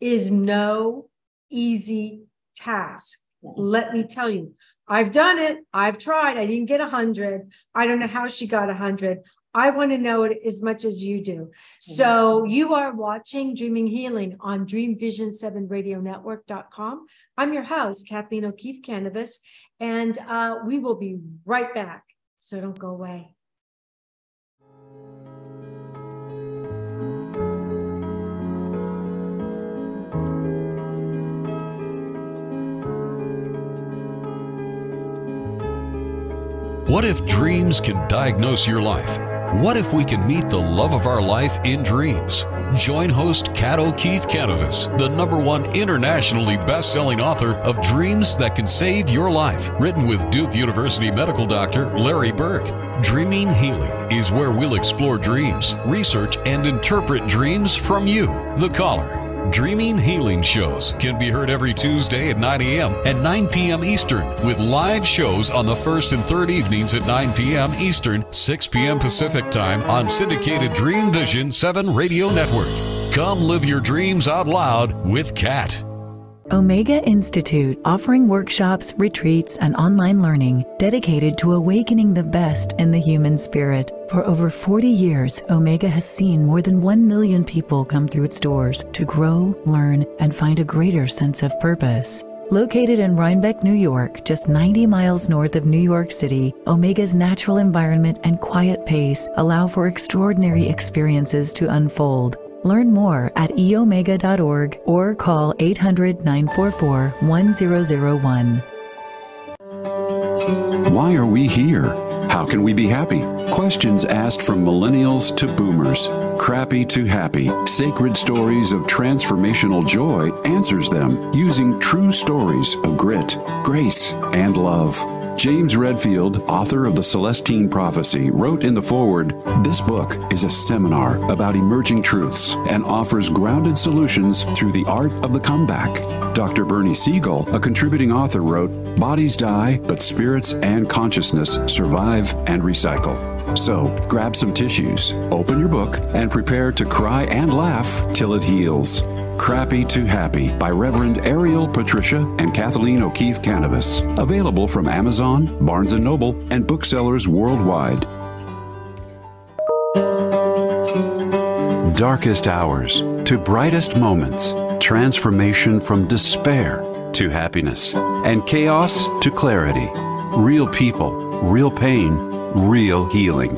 is no easy task. Let me tell you, I've done it. I've tried. I didn't get a 100. I don't know how she got a 100. I want to know it as much as you do. So you are watching Dreaming Healing on DreamVision7RadioNetwork.com. I'm your host, Kathleen O'Keefe Kanavos, and uh, we will be right back. So don't go away. What if dreams can diagnose your life? What if we can meet the love of our life in dreams? Join host Kat O'Keefe Kanavos, the number one internationally best-selling author of Dreams That Can Save Your Life, written with Duke University medical doctor Larry Burke. Dreaming Healing is where we'll explore dreams, research, and interpret dreams from you, the caller. Dreaming Healing shows can be heard every Tuesday at 9 a.m. and 9 p.m. Eastern, with live shows on the first and third evenings at 9 p.m. Eastern, 6 p.m. Pacific Time on syndicated Dream Vision 7 radio network. Come live your dreams out loud with Kat. Omega Institute, offering workshops, retreats, and online learning dedicated to awakening the best in the human spirit. For over 40 years, Omega has seen more than 1 million people come through its doors to grow, learn, and find a greater sense of purpose. Located in Rhinebeck, New York, just 90 miles north of New York City, Omega's natural environment and quiet pace allow for extraordinary experiences to unfold. Learn more at eomega.org or call 800 944 1001. Why are we here? How can we be happy? Questions asked from millennials to boomers. Crappy to happy. Sacred stories of transformational joy answers them using true stories of grit, grace, and love. James Redfield, author of The Celestine Prophecy, wrote in the foreword This book is a seminar about emerging truths and offers grounded solutions through the art of the comeback. Dr. Bernie Siegel, a contributing author, wrote Bodies die, but spirits and consciousness survive and recycle. So grab some tissues, open your book, and prepare to cry and laugh till it heals. Crappy to Happy by Reverend Ariel Patricia and Kathleen O'Keefe Kanavos. Available from Amazon, Barnes & Noble, and booksellers worldwide. Darkest hours to brightest moments. Transformation from despair to happiness and chaos to clarity. Real people, real pain, real healing.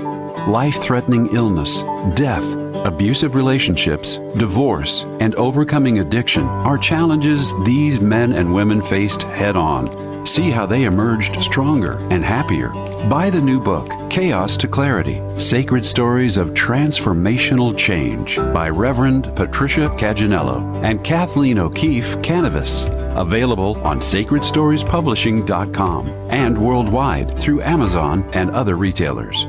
Life threatening illness, death, abusive relationships, divorce, and overcoming addiction are challenges these men and women faced head on. See how they emerged stronger and happier. Buy the new book, Chaos to Clarity Sacred Stories of Transformational Change by Reverend Patricia Caginello and Kathleen O'Keefe Kanavos. Available on sacredstoriespublishing.com and worldwide through Amazon and other retailers.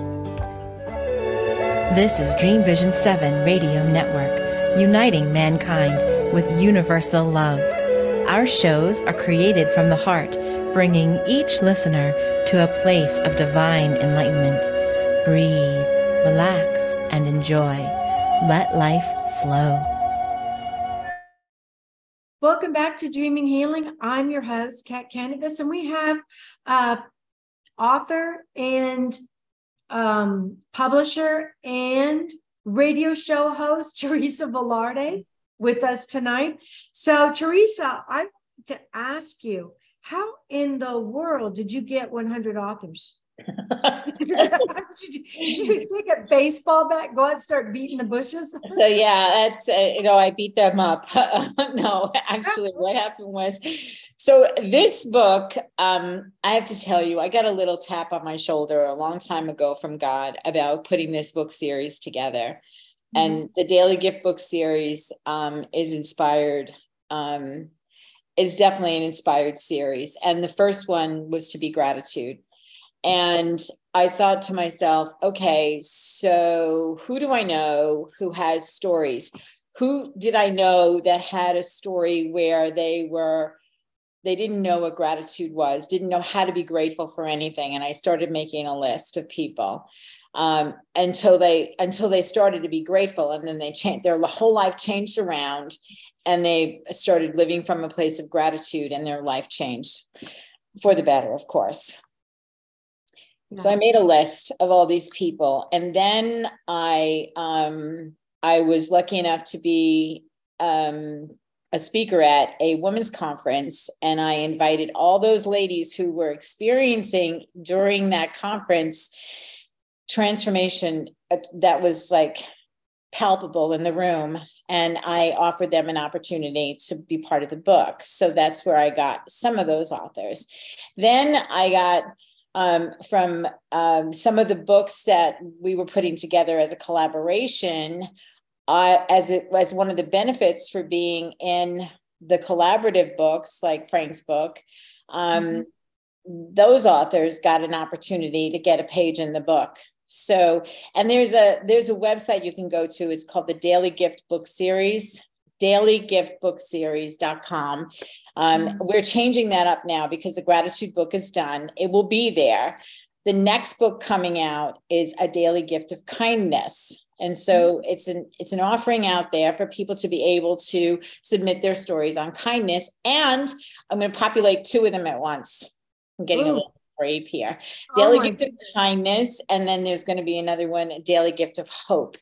This is Dream Vision 7 Radio Network, uniting mankind with universal love. Our shows are created from the heart, bringing each listener to a place of divine enlightenment. Breathe, relax, and enjoy. Let life flow. Welcome back to Dreaming Healing. I'm your host, Kat Kanavos, and we have uh, author and um, publisher and radio show host Teresa Velarde with us tonight. So, Teresa, I want to ask you, how in the world did you get 100 authors? Did, you, did, you, take a baseball bat, go out and start beating the bushes? So yeah, that's uh, you know I beat them up. no, actually, what happened was, so this book, um, I have to tell you, I got a little tap on my shoulder a long time ago from God about putting this book series together, mm-hmm. and the Daily Gift Book series um, is inspired. Um, is definitely an inspired series, and the first one was to be gratitude and I thought to myself, okay, so who do I know who has stories? Who did I know that had a story where they were, they didn't know what gratitude was, didn't know how to be grateful for anything. And I started making a list of people um, until they until they started to be grateful, and then they changed their whole life changed around, and they started living from a place of gratitude, and their life changed for the better, of course. So I made a list of all these people, and then I um, I was lucky enough to be um, a speaker at a women's conference, and I invited all those ladies who were experiencing during that conference transformation uh, that was like palpable in the room and i offered them an opportunity to be part of the book. So that's where i got some of those authors. Then i got um, from um, some of the books that we were putting together as a collaboration. Uh, as it was one of the benefits for being in the collaborative books, like Frank's book, um, mm-hmm. those authors got an opportunity to get a page in the book. So, and there's a there's a website you can go to. It's called the Daily Gift Book Series dailygiftbookseries.com. Um, mm-hmm. We're changing that up now because the gratitude book is done. It will be there. The next book coming out is a daily gift of kindness. And so mm-hmm. it's an it's an offering out there for people to be able to submit their stories on kindness. And I'm going to populate two of them at once. I'm getting Ooh. a little brave here. Daily oh gift goodness. of kindness, and then there's going to be another one, a daily gift of hope.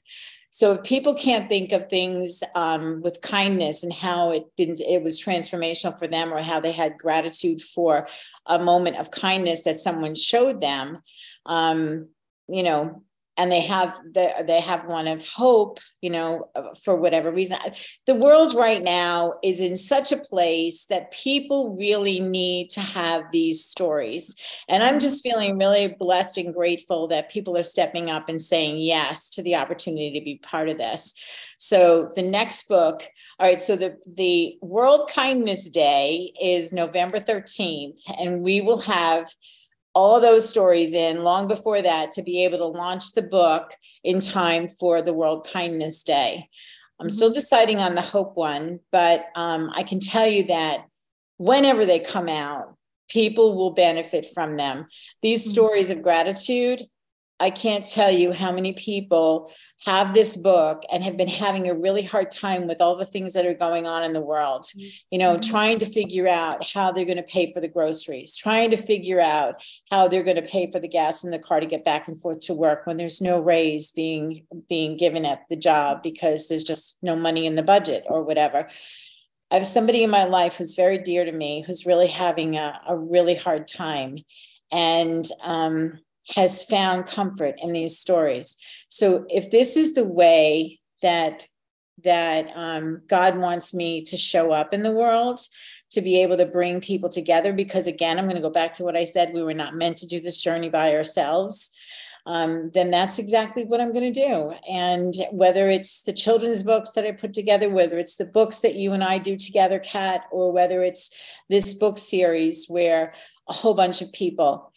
So if people can't think of things um, with kindness and how it it was transformational for them, or how they had gratitude for a moment of kindness that someone showed them, um, you know, and they have the, they have one of hope you know for whatever reason. The world right now is in such a place that people really need to have these stories. And i'm just feeling really blessed and grateful that people are stepping up and saying yes to the opportunity to be part of this. So the next book all right so the the world kindness day is november 13th and we will have all those stories in long before that to be able to launch the book in time for the World Kindness Day. I'm still mm-hmm. deciding on the Hope one, but um, I can tell you that whenever they come out, people will benefit from them. These mm-hmm. stories of gratitude, I can't tell you how many people have this book and have been having a really hard time with all the things that are going on in the world. You know, mm-hmm. trying to figure out how they're going to pay for the groceries, trying to figure out how they're going to pay for the gas in the car to get back and forth to work when there's no raise being being given at the job because there's just no money in the budget or whatever. I have somebody in my life who's very dear to me who's really having a, a really hard time. And um, has found comfort in these stories. So if this is the way that that um, God wants me to show up in the world, to be able to bring people together, because again, I'm going to go back to what I said: we were not meant to do this journey by ourselves. Um, then that's exactly what I'm going to do. And whether it's the children's books that I put together, whether it's the books that you and I do together, Kat, or whether it's this book series where a whole bunch of people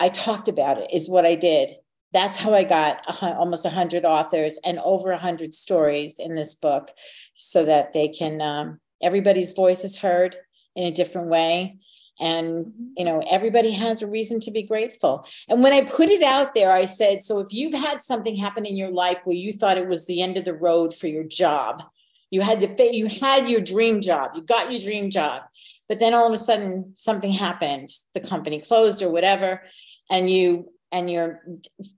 I talked about it, is what I did. That's how I got almost 100 authors and over 100 stories in this book so that they can, um, everybody's voice is heard in a different way. And, you know, everybody has a reason to be grateful. And when I put it out there, I said, so if you've had something happen in your life where you thought it was the end of the road for your job, you had to, you had your dream job, you got your dream job, but then all of a sudden something happened, the company closed or whatever and you and you're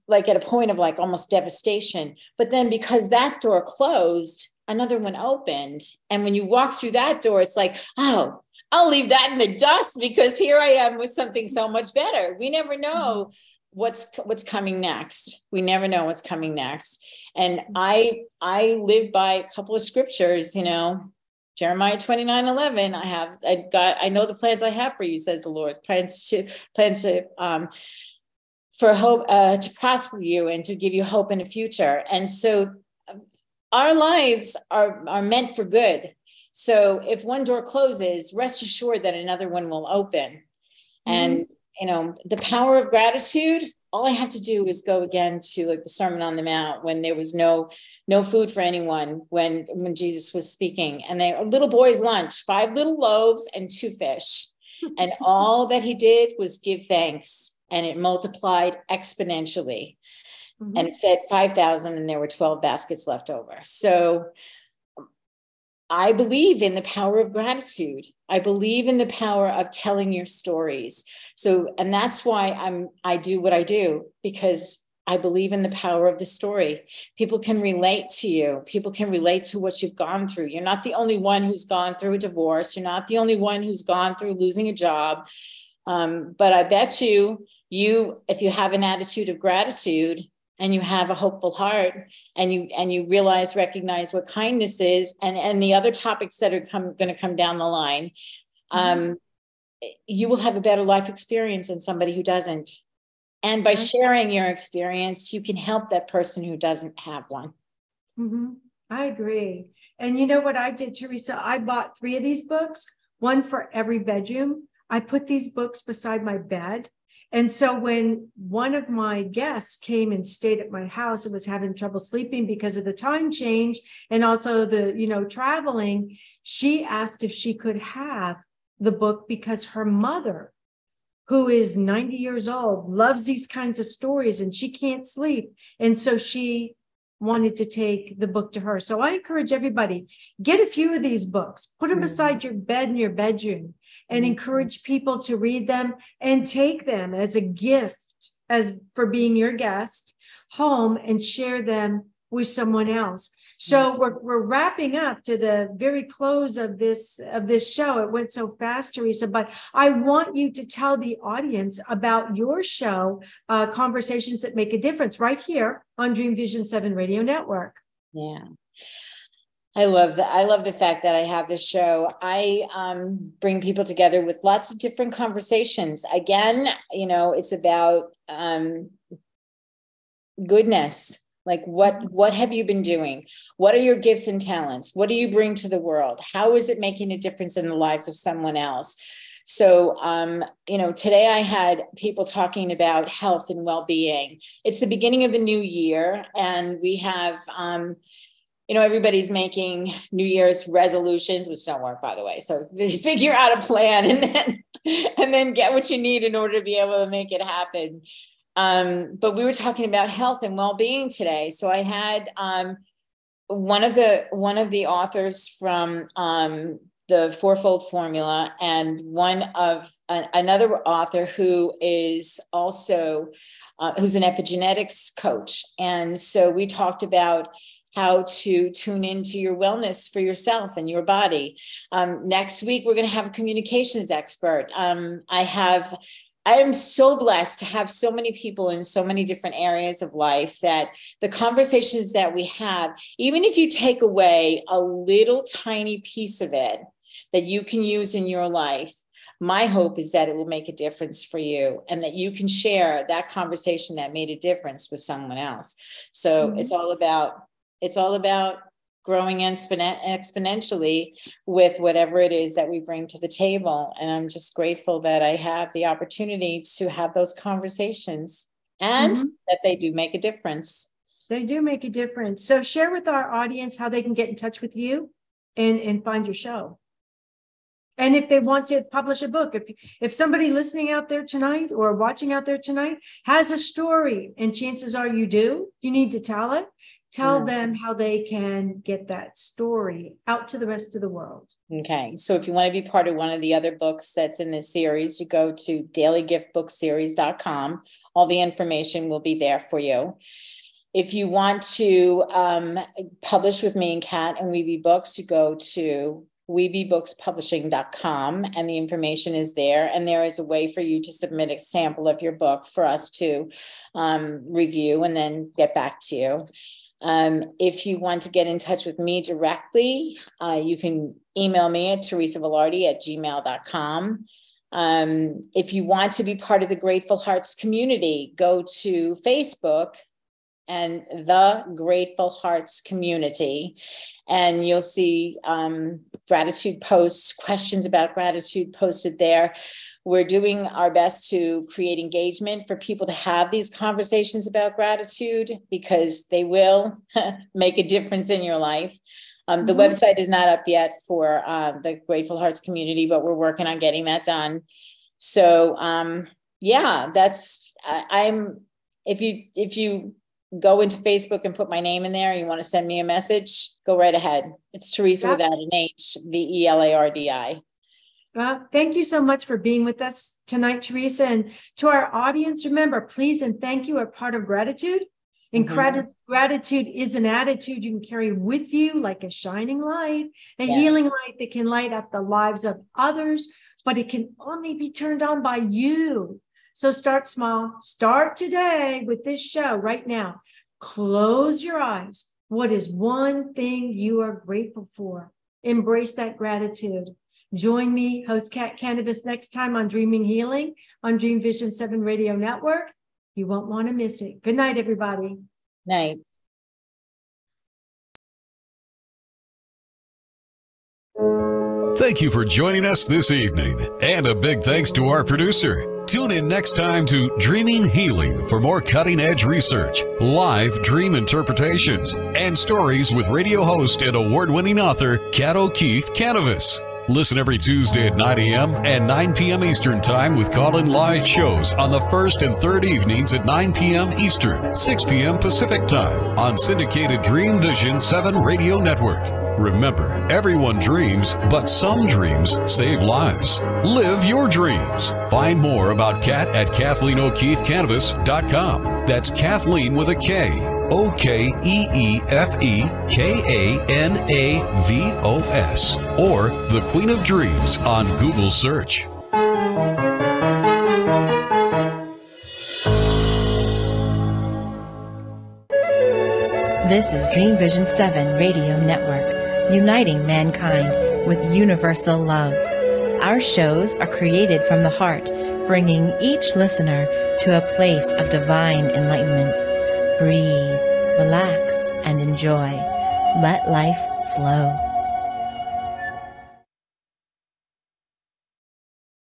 like at a point of like almost devastation. But then because that door closed another one opened. And when you walk through that door it's like oh i'll leave that in the dust because here i am with something so much better. We never know mm-hmm. what's what's coming next. We never know what's coming next. And i i live by a couple of scriptures you know Jeremiah 29, 11, I have, I got, I know the plans I have for you, says the Lord, plans to, plans to, um, for hope, uh, to prosper you and to give you hope in the future. And so um, our lives are, are meant for good. So if one door closes, rest assured that another one will open. Mm-hmm. And, you know, the power of gratitude, all I have to do is go again to like the Sermon on the Mount when there was no no food for anyone when when Jesus was speaking, and they a little boy's lunch, five little loaves and two fish, and all that he did was give thanks, and it multiplied exponentially, mm-hmm. and fed five thousand, and there were twelve baskets left over. So I believe in the power of gratitude. I believe in the power of telling your stories. So, and that's why I'm I do what I do because I believe in the power of the story. People can relate to you. People can relate to what you've gone through. You're not the only one who's gone through a divorce. You're not the only one who's gone through losing a job. Um, but I bet you, you, if you have an attitude of gratitude, and you have a hopeful heart and you and you realize recognize what kindness is and and the other topics that are come, going to come down the line mm-hmm. um, you will have a better life experience than somebody who doesn't. And by sharing your experience you can help that person who doesn't have one. Mm-hmm. i agree. And you know what i did teresa? I bought three of these books one for every bedroom. I put these books beside my bed and so when one of my guests came and stayed at my house and was having trouble sleeping because of the time change and also the, you know, traveling, she asked if she could have the book because her mother, who is 90 years old, loves these kinds of stories and she can't sleep. And so she wanted to take the book to her. So I encourage everybody get a few of these books, put them mm-hmm. beside your bed in your bedroom and mm-hmm. encourage people to read them and take them as a gift as for being your guest home and share them with someone else so we're, we're wrapping up to the very close of this of this show it went so fast teresa but i want you to tell the audience about your show uh, conversations that make a difference right here on dream vision 7 radio network yeah I love that. I love the fact that I have this show. I um, bring people together with lots of different conversations. Again, you know, it's about um, goodness. Like what what have you been doing? What are your gifts and talents? What do you bring to the world? How is it making a difference in the lives of someone else? So, um, you know, today I had people talking about health and well being. It's the beginning of the new year, and we have um, you know, everybody's making New Year's resolutions, which don't work, by the way. So figure out a plan and then and then get what you need in order to be able to make it happen. Um, but we were talking about health and well-being today. So I had um, one of the one of the authors from um, the Fourfold Formula, and one of uh, another author who is also uh, who's an epigenetics coach. And so we talked about how to tune into your wellness for yourself and your body. Um, next week, we're going to have a communications expert. Um, I have I am so blessed to have so many people in so many different areas of life that the conversations that we have, even if you take away a little tiny piece of it that you can use in your life, my hope is that it will make a difference for you and that you can share that conversation that made a difference with someone else. So mm-hmm. it's all about it's all about growing exponentially with whatever it is that we bring to the table. And I'm just grateful that I have the opportunity to have those conversations and mm-hmm. that they do make a difference. They do make a difference. So share with our audience how they can get in touch with you and, and find your show. And if they want to publish a book, if if somebody listening out there tonight or watching out there tonight has a story, and chances are you do, you need to tell it tell them how they can get that story out to the rest of the world. Okay. So if you want to be part of one of the other books that's in this series, you go to dailygiftbookseries.com. All the information will be there for you. If you want to um, publish with me and Kat and Weeby Books, you go to weebybookspublishing.com and the information is there and there is a way for you to submit a sample of your book for us to um, review and then get back to you um, if you want to get in touch with me directly, uh, you can email me at Teresa Velarde at gmail.com. Um, if you want to be part of the Grateful Hearts community, go to Facebook and the Grateful Hearts community, and you'll see um, gratitude posts, questions about gratitude posted there. We're doing our best to create engagement for people to have these conversations about gratitude because they will make a difference in your life. Um, the mm-hmm. website is not up yet for uh, the Grateful Hearts community, but we're working on getting that done. So um, yeah, that's I, I'm. If you if you go into Facebook and put my name in there, you want to send me a message, go right ahead. It's Teresa without an H, V E L A R D I. Well, thank you so much for being with us tonight, Teresa. And to our audience, remember, please and thank you are part of gratitude. And mm-hmm. gratitude is an attitude you can carry with you like a shining light, a yes. healing light that can light up the lives of others, but it can only be turned on by you. So start small. Start today with this show right now. Close your eyes. What is one thing you are grateful for? Embrace that gratitude. Join me, host Kat Kanavos, next time on Dreaming Healing on Dream Vision 7 Radio Network. You won't want to miss it. Good night, everybody. Night. Thank you for joining us this evening, and a big thanks to our producer. Tune in next time to Dreaming Healing for more cutting edge research, live dream interpretations, and stories with radio host and award winning author Kat O'Keefe Kanavos. Listen every Tuesday at 9 a.m. and 9 p.m. Eastern Time with call in live shows on the first and third evenings at 9 p.m. Eastern, 6 p.m. Pacific Time on syndicated Dream Vision 7 Radio Network. Remember, everyone dreams, but some dreams save lives. Live your dreams. Find more about Kat at KathleenO'KeefeKanavos.com. That's Kathleen with a K. O K E E F E K A N A V O S, or The Queen of Dreams on Google search. This is Dream Vision 7 Radio Network, uniting mankind with universal love. Our shows are created from the heart, bringing each listener to a place of divine enlightenment breathe, relax, and enjoy. Let life flow.